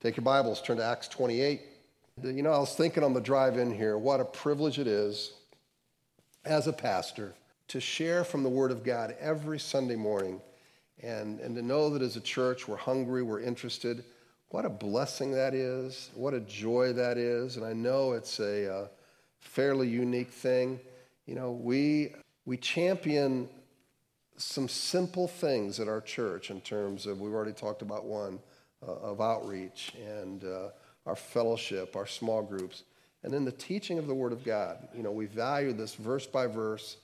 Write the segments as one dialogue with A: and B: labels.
A: Take your Bibles, turn to Acts 28. You know, I was thinking on the drive in here, what a privilege it is as a pastor to share from the Word of God every Sunday morning and, and to know that as a church we're hungry, we're interested. What a blessing that is. What a joy that is. And I know it's a uh, fairly unique thing. You know, we, we champion some simple things at our church in terms of, we've already talked about one, uh, of outreach and uh, our fellowship, our small groups, and then the teaching of the Word of God. You know, we value this verse by verse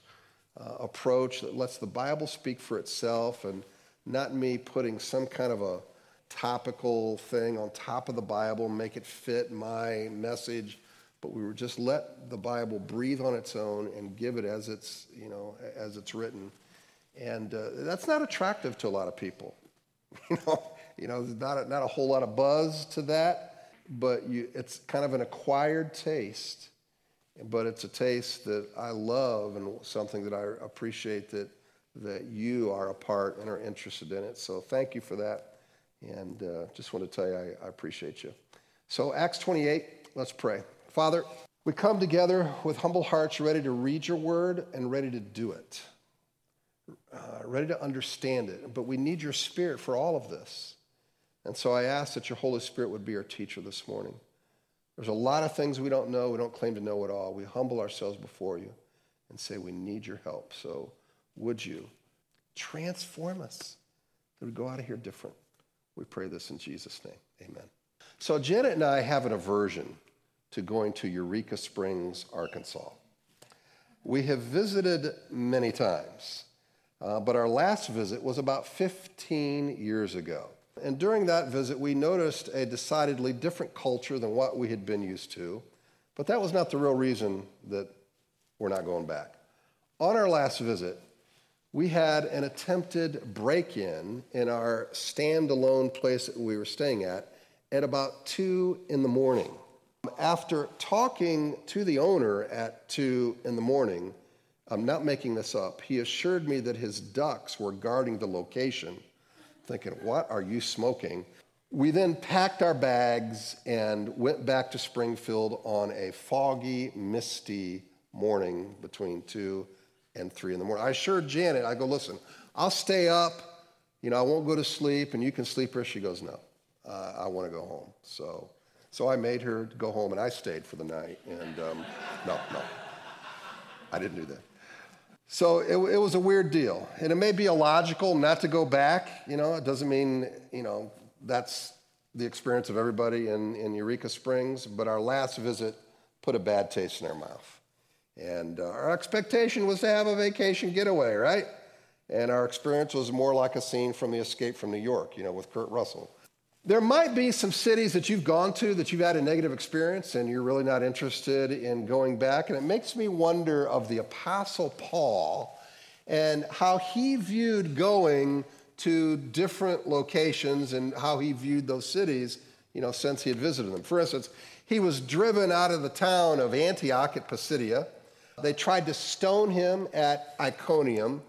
A: approach that lets the Bible speak for itself and not me putting some kind of a topical thing on top of the Bible, make it fit my message, but we would just let the Bible breathe on its own and give it as it's, you know, as it's written. And uh, that's not attractive to a lot of people. you know, you know, there's not a, not a whole lot of buzz to that, but you, it's kind of an acquired taste. But it's a taste that I love and something that I appreciate that, that you are a part and are interested in it. So thank you for that. And uh, just want to tell you, I, I appreciate you. So, Acts 28, let's pray. Father, we come together with humble hearts, ready to read your word and ready to do it, uh, ready to understand it. But we need your spirit for all of this. And so I ask that your Holy Spirit would be our teacher this morning. There's a lot of things we don't know. We don't claim to know it all. We humble ourselves before you and say, We need your help. So would you transform us that we go out of here different? We pray this in Jesus' name. Amen. So, Janet and I have an aversion to going to Eureka Springs, Arkansas. We have visited many times, uh, but our last visit was about 15 years ago. And during that visit, we noticed a decidedly different culture than what we had been used to, but that was not the real reason that we're not going back. On our last visit, we had an attempted break in in our standalone place that we were staying at at about 2 in the morning. After talking to the owner at 2 in the morning, I'm not making this up, he assured me that his ducks were guarding the location. Thinking, what are you smoking? We then packed our bags and went back to Springfield on a foggy, misty morning between 2 and three in the morning. I assured Janet, I go, listen, I'll stay up. You know, I won't go to sleep, and you can sleep here. She goes, no, uh, I want to go home. So, so I made her go home, and I stayed for the night. And um, no, no, I didn't do that. So it, it was a weird deal, and it may be illogical not to go back. You know, it doesn't mean you know that's the experience of everybody in, in Eureka Springs. But our last visit put a bad taste in our mouth. And uh, our expectation was to have a vacation getaway, right? And our experience was more like a scene from the Escape from New York, you know, with Kurt Russell. There might be some cities that you've gone to that you've had a negative experience and you're really not interested in going back. And it makes me wonder of the Apostle Paul and how he viewed going to different locations and how he viewed those cities, you know, since he had visited them. For instance, he was driven out of the town of Antioch at Pisidia they tried to stone him at Iconium.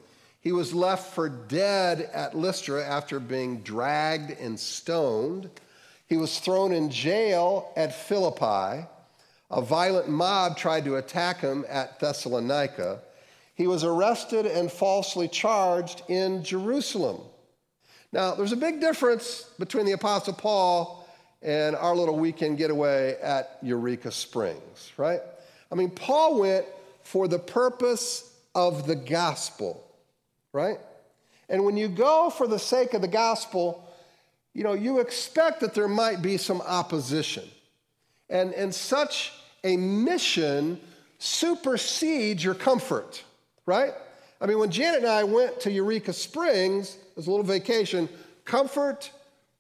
A: He was left for dead at Lystra after being dragged and stoned. He was thrown in jail at Philippi. A violent mob tried to attack him at Thessalonica. He was arrested and falsely charged in Jerusalem. Now, there's a big difference between the Apostle Paul and our little weekend getaway at Eureka Springs, right? I mean, Paul went for the purpose of the gospel, right? And when you go for the sake of the gospel, you know, you expect that there might be some opposition. And, and such a mission supersedes your comfort, right? I mean, when Janet and I went to Eureka Springs as a little vacation, comfort,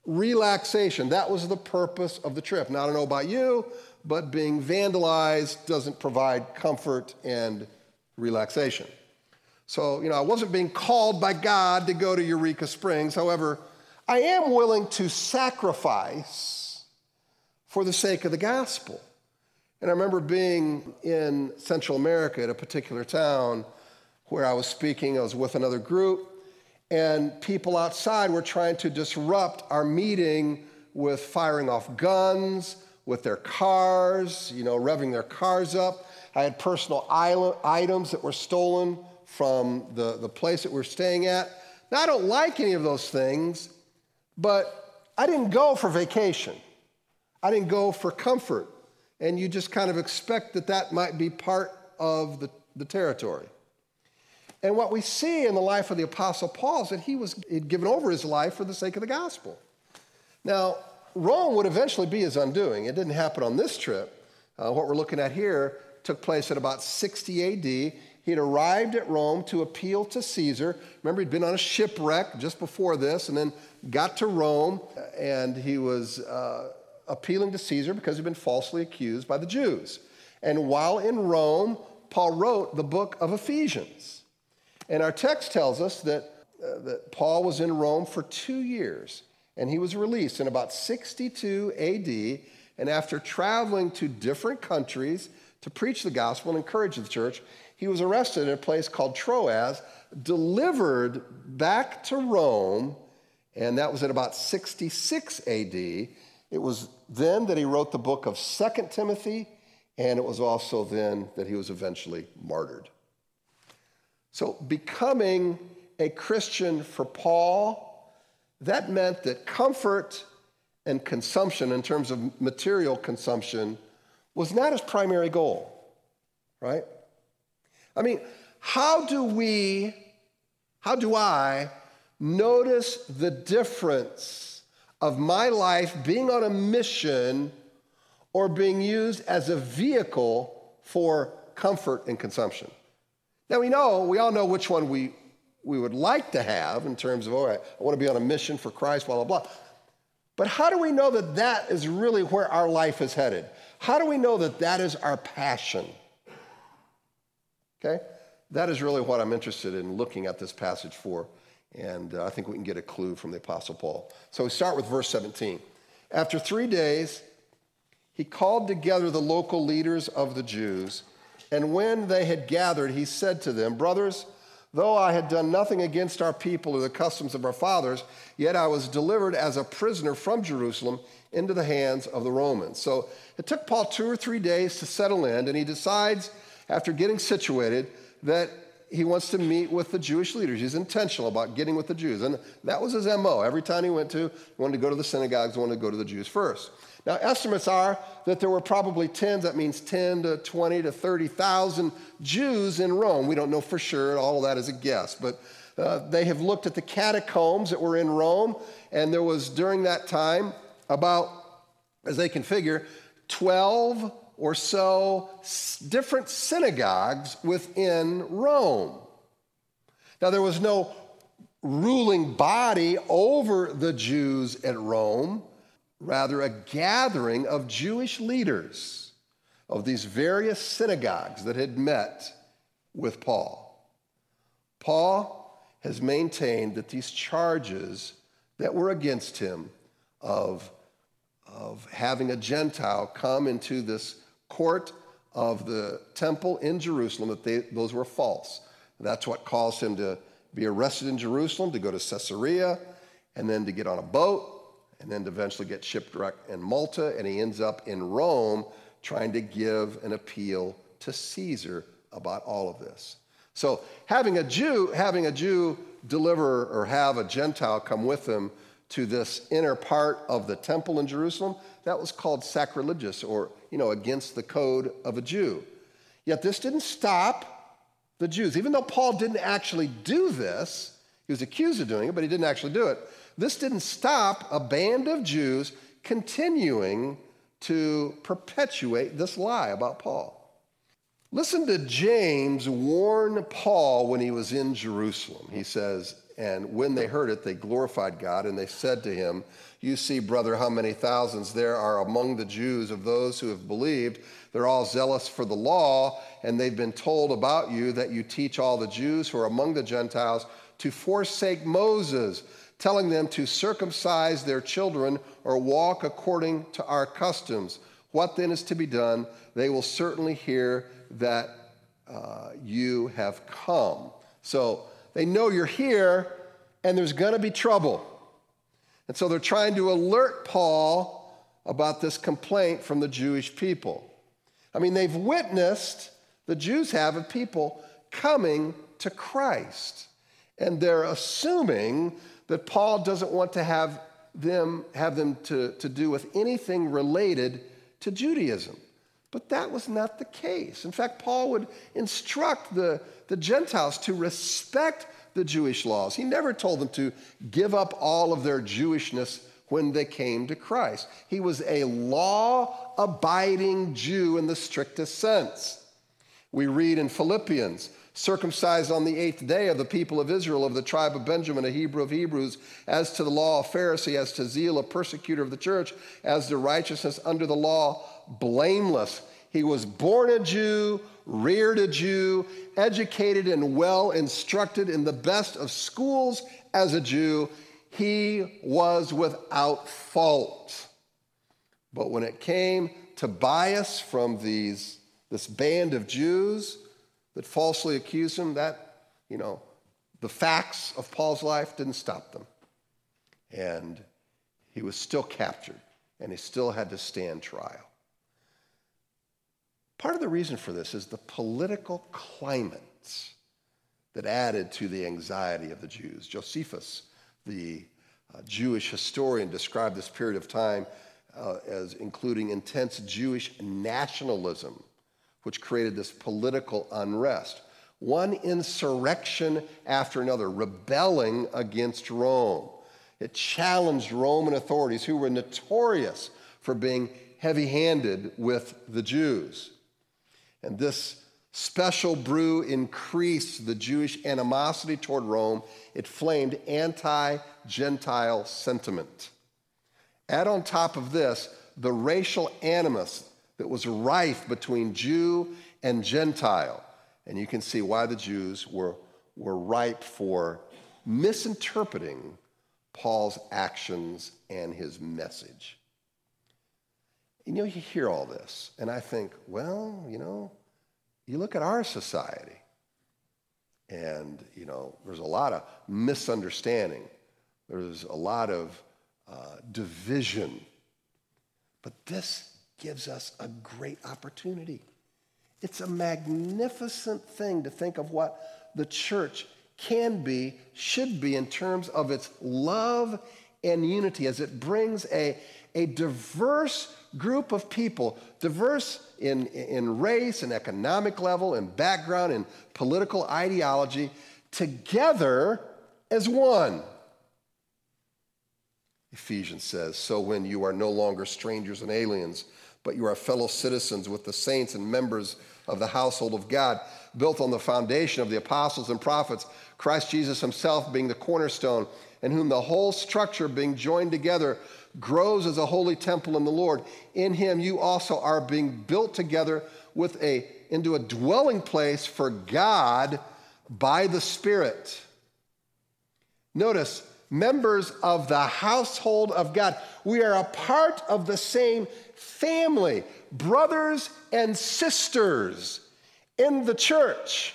A: relaxation, that was the purpose of the trip. Now, I don't know about you, but being vandalized doesn't provide comfort and relaxation. So, you know, I wasn't being called by God to go to Eureka Springs. However, I am willing to sacrifice for the sake of the gospel. And I remember being in Central America at a particular town where I was speaking, I was with another group, and people outside were trying to disrupt our meeting with firing off guns, with their cars, you know, revving their cars up. I had personal items that were stolen from the, the place that we're staying at. Now, I don't like any of those things, but I didn't go for vacation. I didn't go for comfort. And you just kind of expect that that might be part of the, the territory. And what we see in the life of the Apostle Paul is that he was he'd given over his life for the sake of the gospel. Now, Rome would eventually be his undoing. It didn't happen on this trip. Uh, what we're looking at here took place at about 60 AD. He'd arrived at Rome to appeal to Caesar. Remember, he'd been on a shipwreck just before this and then got to Rome, and he was uh, appealing to Caesar because he'd been falsely accused by the Jews. And while in Rome, Paul wrote the book of Ephesians. And our text tells us that, uh, that Paul was in Rome for two years and he was released in about 62 AD. And after traveling to different countries to preach the gospel and encourage the church, he was arrested in a place called Troas, delivered back to Rome, and that was at about 66 AD. It was then that he wrote the book of Second Timothy, and it was also then that he was eventually martyred. So, becoming a Christian for Paul that meant that comfort and consumption, in terms of material consumption, was not his primary goal, right? I mean, how do we, how do I notice the difference of my life being on a mission or being used as a vehicle for comfort and consumption? Now we know, we all know which one we, we would like to have in terms of, all right, I want to be on a mission for Christ, blah, blah, blah. But how do we know that that is really where our life is headed? How do we know that that is our passion? Okay? That is really what I'm interested in looking at this passage for. And uh, I think we can get a clue from the Apostle Paul. So we start with verse 17. After three days, he called together the local leaders of the Jews. And when they had gathered, he said to them, Brothers, Though I had done nothing against our people or the customs of our fathers, yet I was delivered as a prisoner from Jerusalem into the hands of the Romans. So it took Paul two or three days to settle in, and he decides, after getting situated, that he wants to meet with the Jewish leaders. He's intentional about getting with the Jews. And that was his MO. Every time he went to, he wanted to go to the synagogues, wanted to go to the Jews first. Now, estimates are that there were probably tens, that means 10 to 20 to 30,000 Jews in Rome. We don't know for sure, all of that is a guess, but uh, they have looked at the catacombs that were in Rome, and there was during that time about, as they can figure, 12 or so different synagogues within Rome. Now, there was no ruling body over the Jews at Rome rather a gathering of Jewish leaders of these various synagogues that had met with Paul. Paul has maintained that these charges that were against him of, of having a Gentile come into this court of the temple in Jerusalem, that they, those were false. That's what caused him to be arrested in Jerusalem, to go to Caesarea, and then to get on a boat and then to eventually get shipwrecked in Malta, and he ends up in Rome trying to give an appeal to Caesar about all of this. So having a Jew, having a Jew deliver or have a Gentile come with him to this inner part of the temple in Jerusalem, that was called sacrilegious or, you know, against the code of a Jew. Yet this didn't stop the Jews. Even though Paul didn't actually do this, he was accused of doing it, but he didn't actually do it. This didn't stop a band of Jews continuing to perpetuate this lie about Paul. Listen to James warn Paul when he was in Jerusalem. He says, And when they heard it, they glorified God, and they said to him, You see, brother, how many thousands there are among the Jews of those who have believed. They're all zealous for the law, and they've been told about you that you teach all the Jews who are among the Gentiles to forsake Moses telling them to circumcise their children or walk according to our customs. What then is to be done? They will certainly hear that uh, you have come. So they know you're here and there's going to be trouble. And so they're trying to alert Paul about this complaint from the Jewish people. I mean, they've witnessed, the Jews have, of people coming to Christ. And they're assuming that Paul doesn't want to have them have them to, to do with anything related to Judaism. But that was not the case. In fact, Paul would instruct the, the Gentiles to respect the Jewish laws. He never told them to give up all of their Jewishness when they came to Christ. He was a law abiding Jew in the strictest sense. We read in Philippians, circumcised on the eighth day of the people of Israel, of the tribe of Benjamin, a Hebrew of Hebrews, as to the law, a Pharisee, as to zeal, a persecutor of the church, as to righteousness under the law, blameless. He was born a Jew, reared a Jew, educated and well instructed in the best of schools as a Jew. He was without fault. But when it came to bias from these, this band of Jews, that falsely accused him, that, you know, the facts of Paul's life didn't stop them. And he was still captured and he still had to stand trial. Part of the reason for this is the political climate that added to the anxiety of the Jews. Josephus, the uh, Jewish historian, described this period of time uh, as including intense Jewish nationalism which created this political unrest. One insurrection after another, rebelling against Rome. It challenged Roman authorities who were notorious for being heavy handed with the Jews. And this special brew increased the Jewish animosity toward Rome. It flamed anti Gentile sentiment. Add on top of this the racial animus that was rife between Jew and Gentile. And you can see why the Jews were, were ripe for misinterpreting Paul's actions and his message. You know, you hear all this, and I think, well, you know, you look at our society, and, you know, there's a lot of misunderstanding, there's a lot of uh, division. But this gives us a great opportunity. It's a magnificent thing to think of what the church can be, should be, in terms of its love and unity as it brings a, a diverse group of people, diverse in, in race and economic level and background and political ideology, together as one. Ephesians says, So when you are no longer strangers and aliens, but you are fellow citizens with the saints and members of the household of God, built on the foundation of the apostles and prophets, Christ Jesus himself being the cornerstone, in whom the whole structure being joined together grows as a holy temple in the Lord. In him you also are being built together with a into a dwelling place for God by the Spirit. Notice, members of the household of God. We are a part of the same family, brothers and sisters in the church.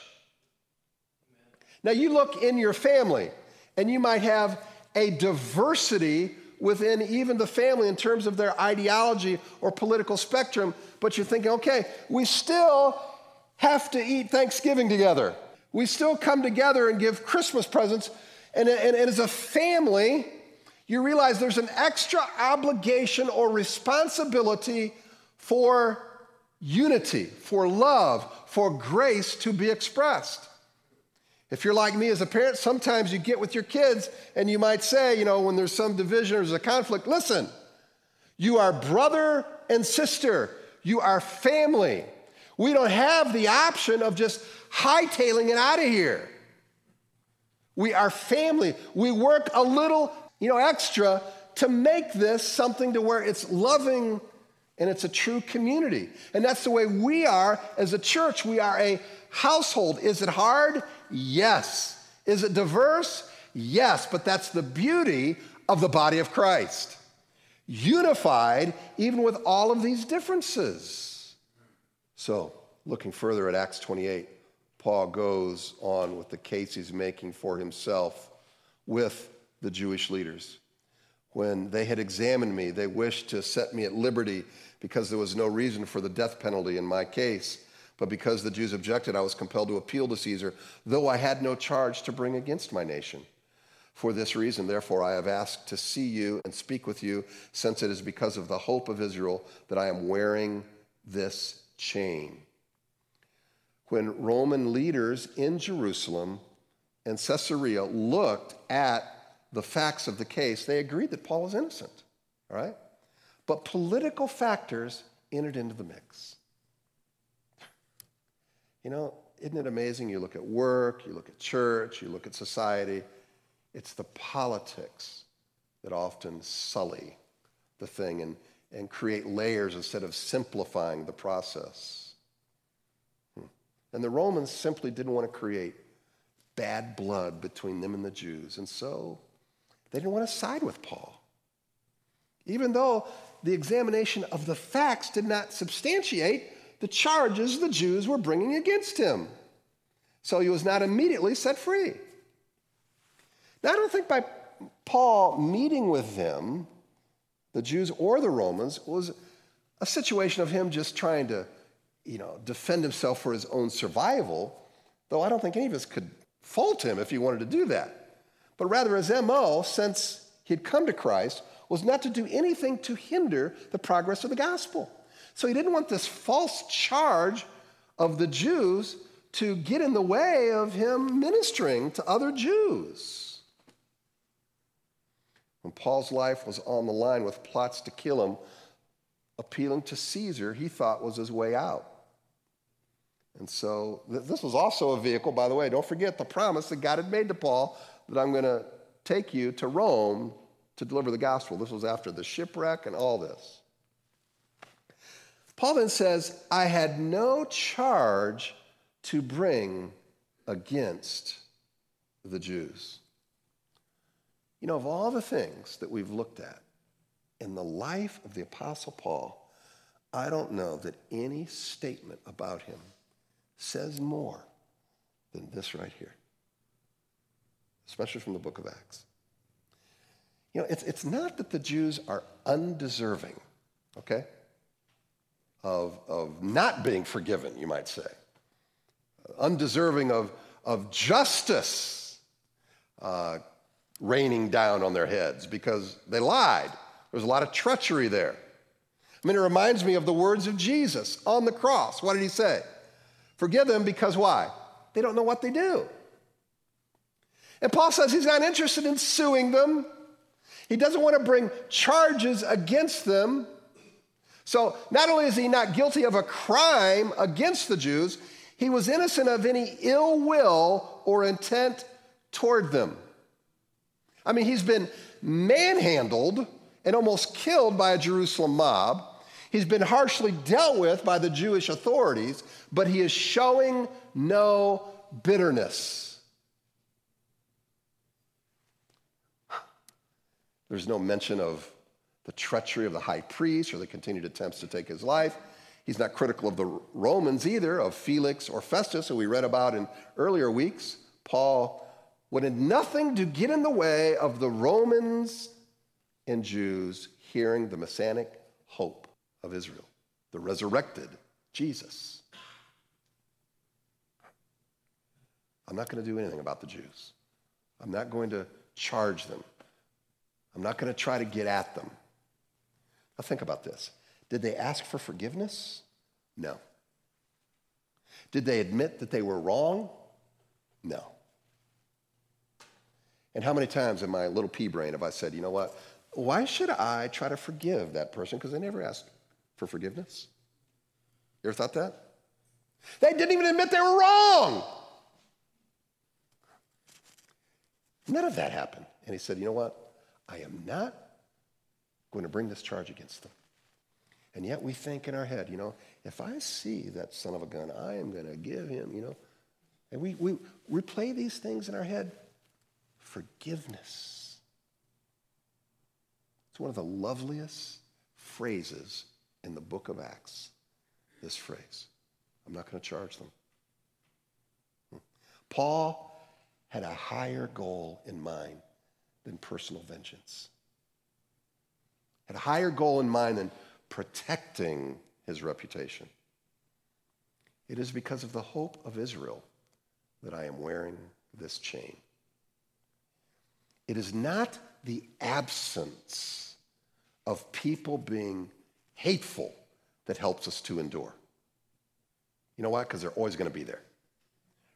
A: Now, you look in your family, and you might have a diversity within even the family in terms of their ideology or political spectrum, but you're thinking, okay, we still have to eat Thanksgiving together. We still come together and give Christmas presents. And, and, and as a family, you realize there's an extra obligation or responsibility for unity, for love, for grace to be expressed. If you're like me as a parent, sometimes you get with your kids and you might say, you know, when there's some division or there's a conflict, listen, you are brother and sister, you are family. We don't have the option of just hightailing it out of here. We are family. We work a little you know, extra to make this something to where it's loving and it's a true community. And that's the way we are as a church. We are a household. Is it hard? Yes. Is it diverse? Yes. But that's the beauty of the body of Christ. Unified even with all of these differences. So, looking further at Acts 28, Paul goes on with the case he's making for himself with the Jewish leaders. When they had examined me, they wished to set me at liberty because there was no reason for the death penalty in my case. But because the Jews objected, I was compelled to appeal to Caesar, though I had no charge to bring against my nation. For this reason, therefore, I have asked to see you and speak with you, since it is because of the hope of Israel that I am wearing this chain. When Roman leaders in Jerusalem and Caesarea looked at the facts of the case, they agreed that Paul was innocent, all right? But political factors entered into the mix. You know, isn't it amazing? You look at work, you look at church, you look at society, it's the politics that often sully the thing and, and create layers instead of simplifying the process. And the Romans simply didn't want to create bad blood between them and the Jews. And so they didn't want to side with Paul. Even though the examination of the facts did not substantiate the charges the Jews were bringing against him. So he was not immediately set free. Now, I don't think by Paul meeting with them, the Jews or the Romans, was a situation of him just trying to, you know, defend himself for his own survival, though I don't think any of us could fault him if he wanted to do that. But rather, his MO, since he had come to Christ, was not to do anything to hinder the progress of the gospel. So he didn't want this false charge of the Jews to get in the way of him ministering to other Jews. When Paul's life was on the line with plots to kill him, appealing to Caesar, he thought was his way out. And so th- this was also a vehicle, by the way, don't forget the promise that God had made to Paul that I'm going to take you to Rome to deliver the gospel. This was after the shipwreck and all this. Paul then says, I had no charge to bring against the Jews. You know, of all the things that we've looked at in the life of the Apostle Paul, I don't know that any statement about him says more than this right here, especially from the book of Acts. You know, it's, it's not that the Jews are undeserving, okay, of, of not being forgiven, you might say, undeserving of, of justice, uh, raining down on their heads because they lied. There's a lot of treachery there. I mean, it reminds me of the words of Jesus on the cross. What did he say? Forgive them because why? They don't know what they do. And Paul says he's not interested in suing them. He doesn't want to bring charges against them. So not only is he not guilty of a crime against the Jews, he was innocent of any ill will or intent toward them. I mean, he's been manhandled and almost killed by a Jerusalem mob. He's been harshly dealt with by the Jewish authorities, but he is showing no bitterness. There's no mention of the treachery of the high priest or the continued attempts to take his life. He's not critical of the Romans either, of Felix or Festus, who we read about in earlier weeks. Paul wanted nothing to get in the way of the Romans and Jews hearing the messianic hope of Israel, the resurrected Jesus. I'm not going to do anything about the Jews. I'm not going to charge them. I'm not going to try to get at them. Now, think about this. Did they ask for forgiveness? No. Did they admit that they were wrong? No. And how many times in my little pea brain have I said, you know what? Why should I try to forgive that person? Because they never asked for forgiveness. You ever thought that? They didn't even admit they were wrong. None of that happened. And he said, you know what? I am not going to bring this charge against them. And yet we think in our head, you know, if I see that son of a gun, I am going to give him, you know. And we, we replay these things in our head forgiveness. It's one of the loveliest phrases in the book of Acts, this phrase. I'm not going to charge them. Hmm. Paul had a higher goal in mind than personal vengeance. had a higher goal in mind than protecting his reputation. It is because of the hope of Israel that I am wearing this chain. It is not the absence of people being hateful that helps us to endure. You know why? Because they're always going to be there.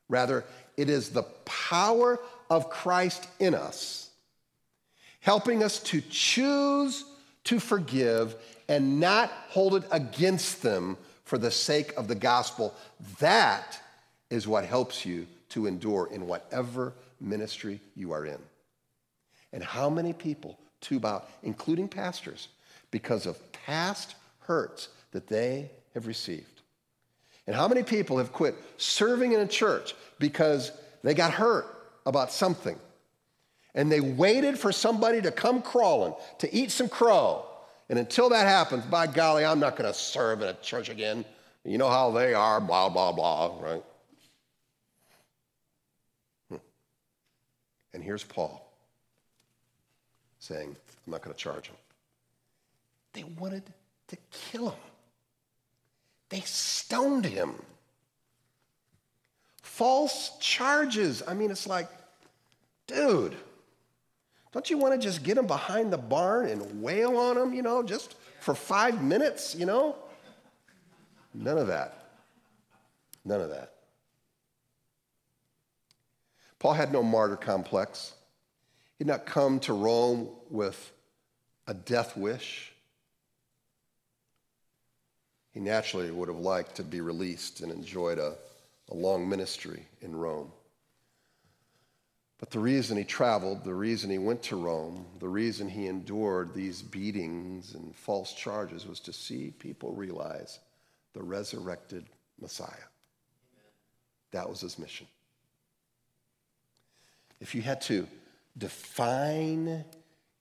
A: Rather, it is the power of Christ in us, helping us to choose to forgive and not hold it against them for the sake of the gospel. That is what helps you to endure in whatever ministry you are in. And how many people tube out, including pastors, because of past hurts that they have received? And how many people have quit serving in a church because they got hurt about something? And they waited for somebody to come crawling to eat some crow. And until that happens, by golly, I'm not going to serve in a church again. You know how they are, blah, blah, blah, right? Hmm. And here's Paul saying, I'm not going to charge him. They wanted to kill him. They stoned him. False charges. I mean, it's like, dude, don't you want to just get him behind the barn and wail on him, you know, just for five minutes, you know? None of that. None of that. Paul had no martyr complex. He did not come to Rome with a death wish. He naturally would have liked to be released and enjoyed a, a long ministry in Rome. But the reason he traveled, the reason he went to Rome, the reason he endured these beatings and false charges was to see people realize the resurrected Messiah. That was his mission. If you had to define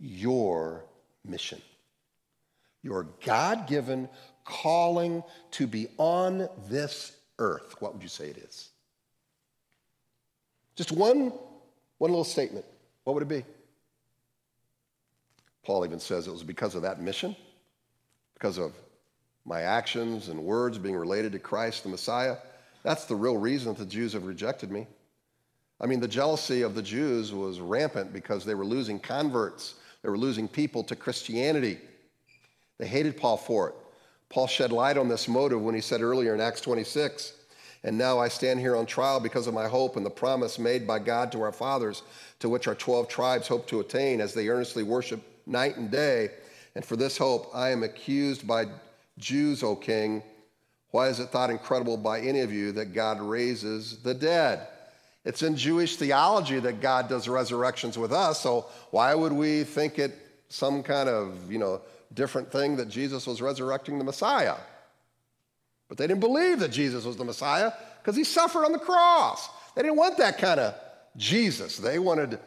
A: your mission, your God given calling to be on this earth, what would you say it is? Just one, one little statement. What would it be? Paul even says it was because of that mission, because of my actions and words being related to Christ the Messiah. That's the real reason that the Jews have rejected me. I mean, the jealousy of the Jews was rampant because they were losing converts, they were losing people to Christianity. They hated Paul for it. Paul shed light on this motive when he said earlier in Acts 26, and now I stand here on trial because of my hope and the promise made by God to our fathers, to which our 12 tribes hope to attain as they earnestly worship night and day. And for this hope, I am accused by Jews, O king. Why is it thought incredible by any of you that God raises the dead? It's in Jewish theology that God does resurrections with us, so why would we think it some kind of, you know, different thing that Jesus was resurrecting the Messiah? But they didn't believe that Jesus was the Messiah because he suffered on the cross. They didn't want that kind of Jesus. They wanted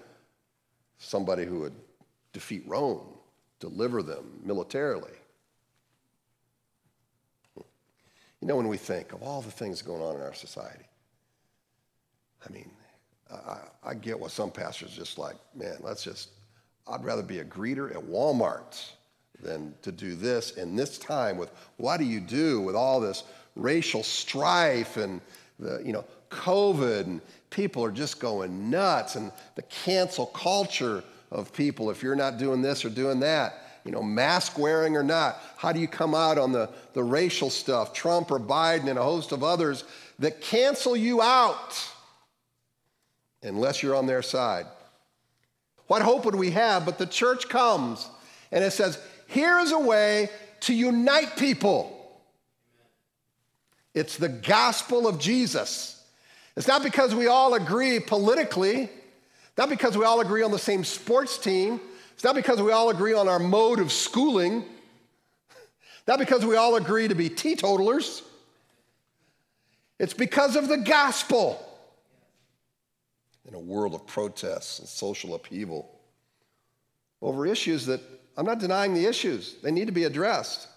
A: somebody who would defeat Rome, deliver them militarily. You know, when we think of all the things going on in our society, I mean, I, I get what some pastors just like, man, let's just, I'd rather be a greeter at Walmart than to do this in this time with what do you do with all this racial strife and the, you know, COVID and people are just going nuts and the cancel culture of people if you're not doing this or doing that you know, mask wearing or not? How do you come out on the, the racial stuff, Trump or Biden and a host of others that cancel you out unless you're on their side? What hope would we have? But the church comes and it says, here is a way to unite people. It's the gospel of Jesus. It's not because we all agree politically, not because we all agree on the same sports team, it's not because we all agree on our mode of schooling, not because we all agree to be teetotalers. It's because of the gospel. In a world of protests and social upheaval over issues that I'm not denying the issues, they need to be addressed.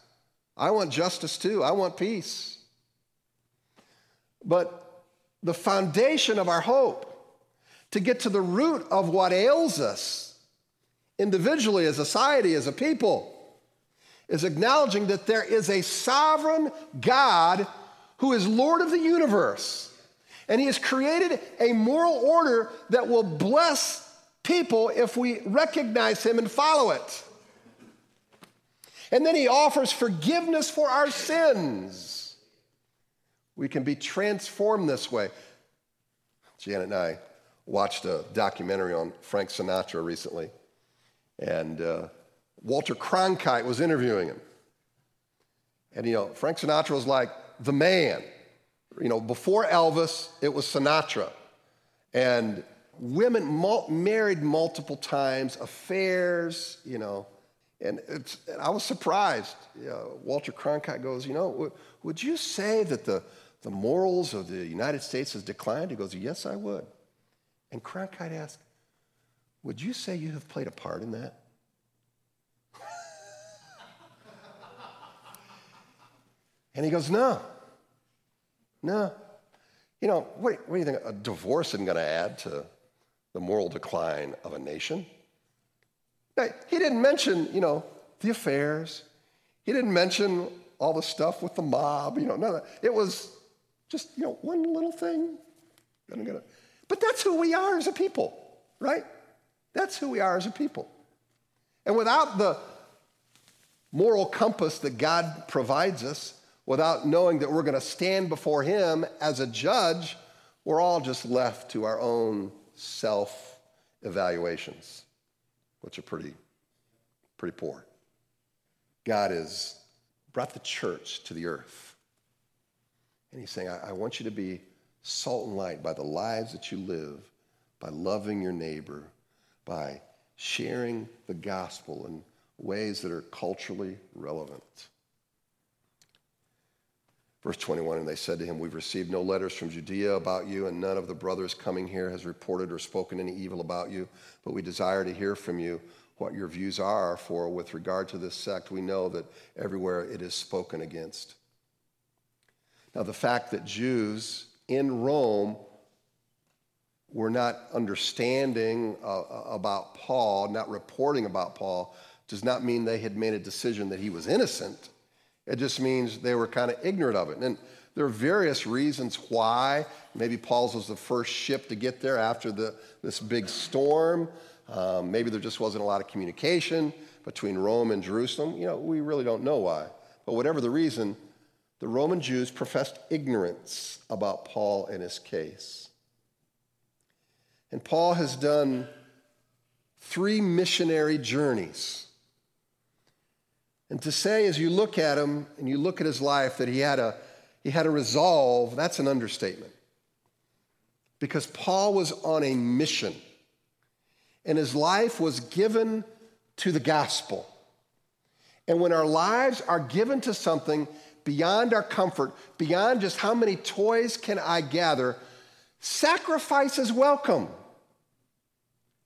A: I want justice too, I want peace. But the foundation of our hope to get to the root of what ails us individually, as a society, as a people, is acknowledging that there is a sovereign God who is Lord of the universe. And he has created a moral order that will bless people if we recognize him and follow it. And then he offers forgiveness for our sins. We can be transformed this way. Janet and I watched a documentary on Frank Sinatra recently, and uh, Walter Cronkite was interviewing him. And, you know, Frank Sinatra was like the man. You know, before Elvis, it was Sinatra. And women married multiple times, affairs, you know. And, and I was surprised. Walter Cronkite goes, You know, w- would you say that the, the morals of the United States has declined? He goes, Yes, I would. And Cronkite asked, Would you say you have played a part in that? and he goes, No. No. You know, what, what do you think? A divorce isn't going to add to the moral decline of a nation. He didn't mention, you know, the affairs. He didn't mention all the stuff with the mob, you know, none of that. It was just, you know, one little thing. But that's who we are as a people, right? That's who we are as a people. And without the moral compass that God provides us, without knowing that we're going to stand before Him as a judge, we're all just left to our own self evaluations, which are pretty, pretty poor. God has brought the church to the earth. And He's saying, I, I want you to be salt and light by the lives that you live, by loving your neighbor, by sharing the gospel in ways that are culturally relevant. Verse 21 And they said to him, We've received no letters from Judea about you, and none of the brothers coming here has reported or spoken any evil about you. But we desire to hear from you what your views are, for with regard to this sect, we know that everywhere it is spoken against. Now, the fact that Jews in Rome were not understanding uh, about Paul, not reporting about Paul, does not mean they had made a decision that he was innocent. It just means they were kind of ignorant of it. And there are various reasons why. Maybe Paul's was the first ship to get there after the, this big storm. Um, maybe there just wasn't a lot of communication between Rome and Jerusalem. You know, we really don't know why. But whatever the reason, the Roman Jews professed ignorance about Paul and his case. And Paul has done three missionary journeys. And to say, as you look at him and you look at his life, that he had a, he had a resolve, that's an understatement. Because Paul was on a mission, and his life was given to the gospel. And when our lives are given to something beyond our comfort, beyond just how many toys can I gather, sacrifice is welcome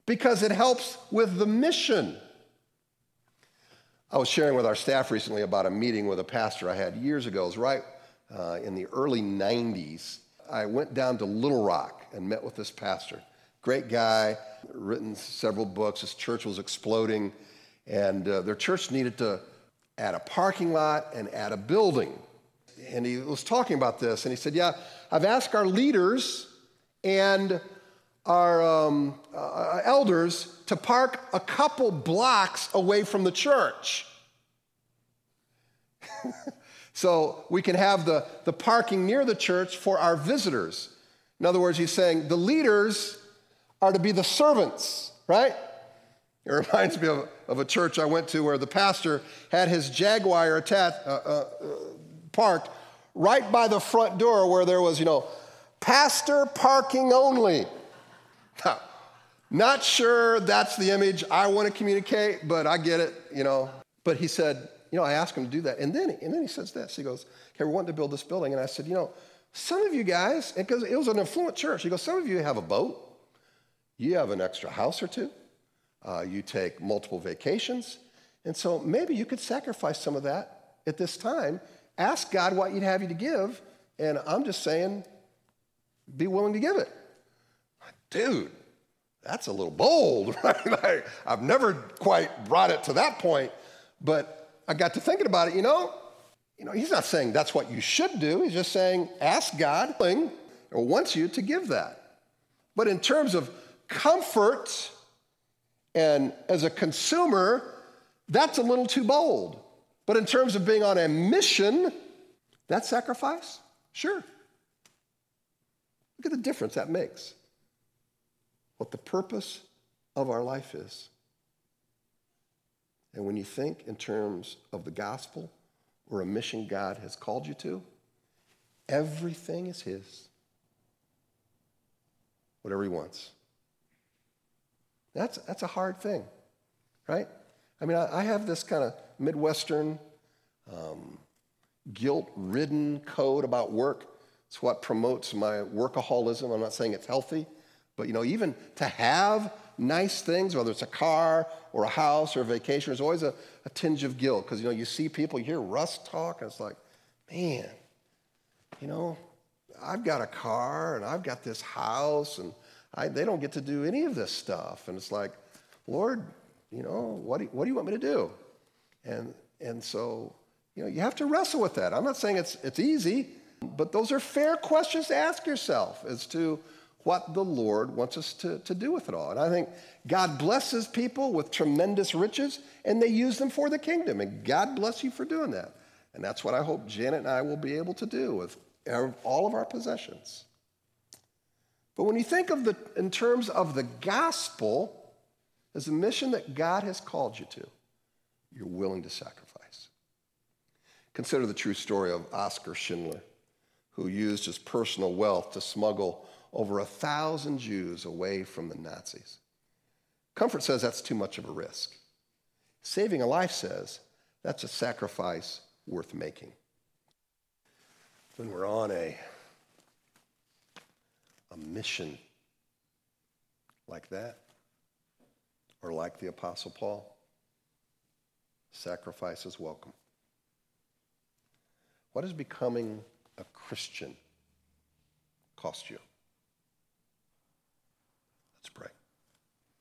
A: because it helps with the mission. I was sharing with our staff recently about a meeting with a pastor I had years ago. It was right uh, in the early 90s. I went down to Little Rock and met with this pastor. Great guy, written several books. His church was exploding, and uh, their church needed to add a parking lot and add a building. And he was talking about this, and he said, Yeah, I've asked our leaders and our um, uh, elders to park a couple blocks away from the church. so we can have the, the parking near the church for our visitors. In other words, he's saying the leaders are to be the servants, right? It reminds me of, of a church I went to where the pastor had his Jaguar attached, uh, uh, parked right by the front door where there was, you know, pastor parking only. Now, not sure that's the image I want to communicate, but I get it, you know. But he said, you know, I asked him to do that. And then, and then he says this. He goes, okay, we're wanting to build this building. And I said, you know, some of you guys, because it was an affluent church, he goes, some of you have a boat. You have an extra house or two. Uh, you take multiple vacations. And so maybe you could sacrifice some of that at this time. Ask God what you'd have you to give. And I'm just saying, be willing to give it dude, that's a little bold, right? I've never quite brought it to that point, but I got to thinking about it, you know, you know, he's not saying that's what you should do. He's just saying ask God or wants you to give that. But in terms of comfort and as a consumer, that's a little too bold. But in terms of being on a mission, that sacrifice, sure. Look at the difference that makes. What the purpose of our life is. And when you think in terms of the gospel or a mission God has called you to, everything is His. Whatever He wants. That's, that's a hard thing, right? I mean, I, I have this kind of Midwestern, um, guilt ridden code about work. It's what promotes my workaholism. I'm not saying it's healthy, but you know, even to have nice things, whether it's a car or a house or a vacation, there's always a, a tinge of guilt because you know you see people, you hear Russ talk, and it's like, man, you know, I've got a car and I've got this house, and I, they don't get to do any of this stuff, and it's like, Lord, you know, what do, what do you want me to do? And and so, you know, you have to wrestle with that. I'm not saying it's it's easy, but those are fair questions to ask yourself as to what the Lord wants us to, to do with it all. And I think God blesses people with tremendous riches and they use them for the kingdom. And God bless you for doing that. And that's what I hope Janet and I will be able to do with all of our possessions. But when you think of the in terms of the gospel as a mission that God has called you to, you're willing to sacrifice. Consider the true story of Oskar Schindler, who used his personal wealth to smuggle over a thousand Jews away from the Nazis. Comfort says that's too much of a risk. Saving a life says that's a sacrifice worth making. When we're on a, a mission like that, or like the Apostle Paul, sacrifice is welcome. What does becoming a Christian cost you?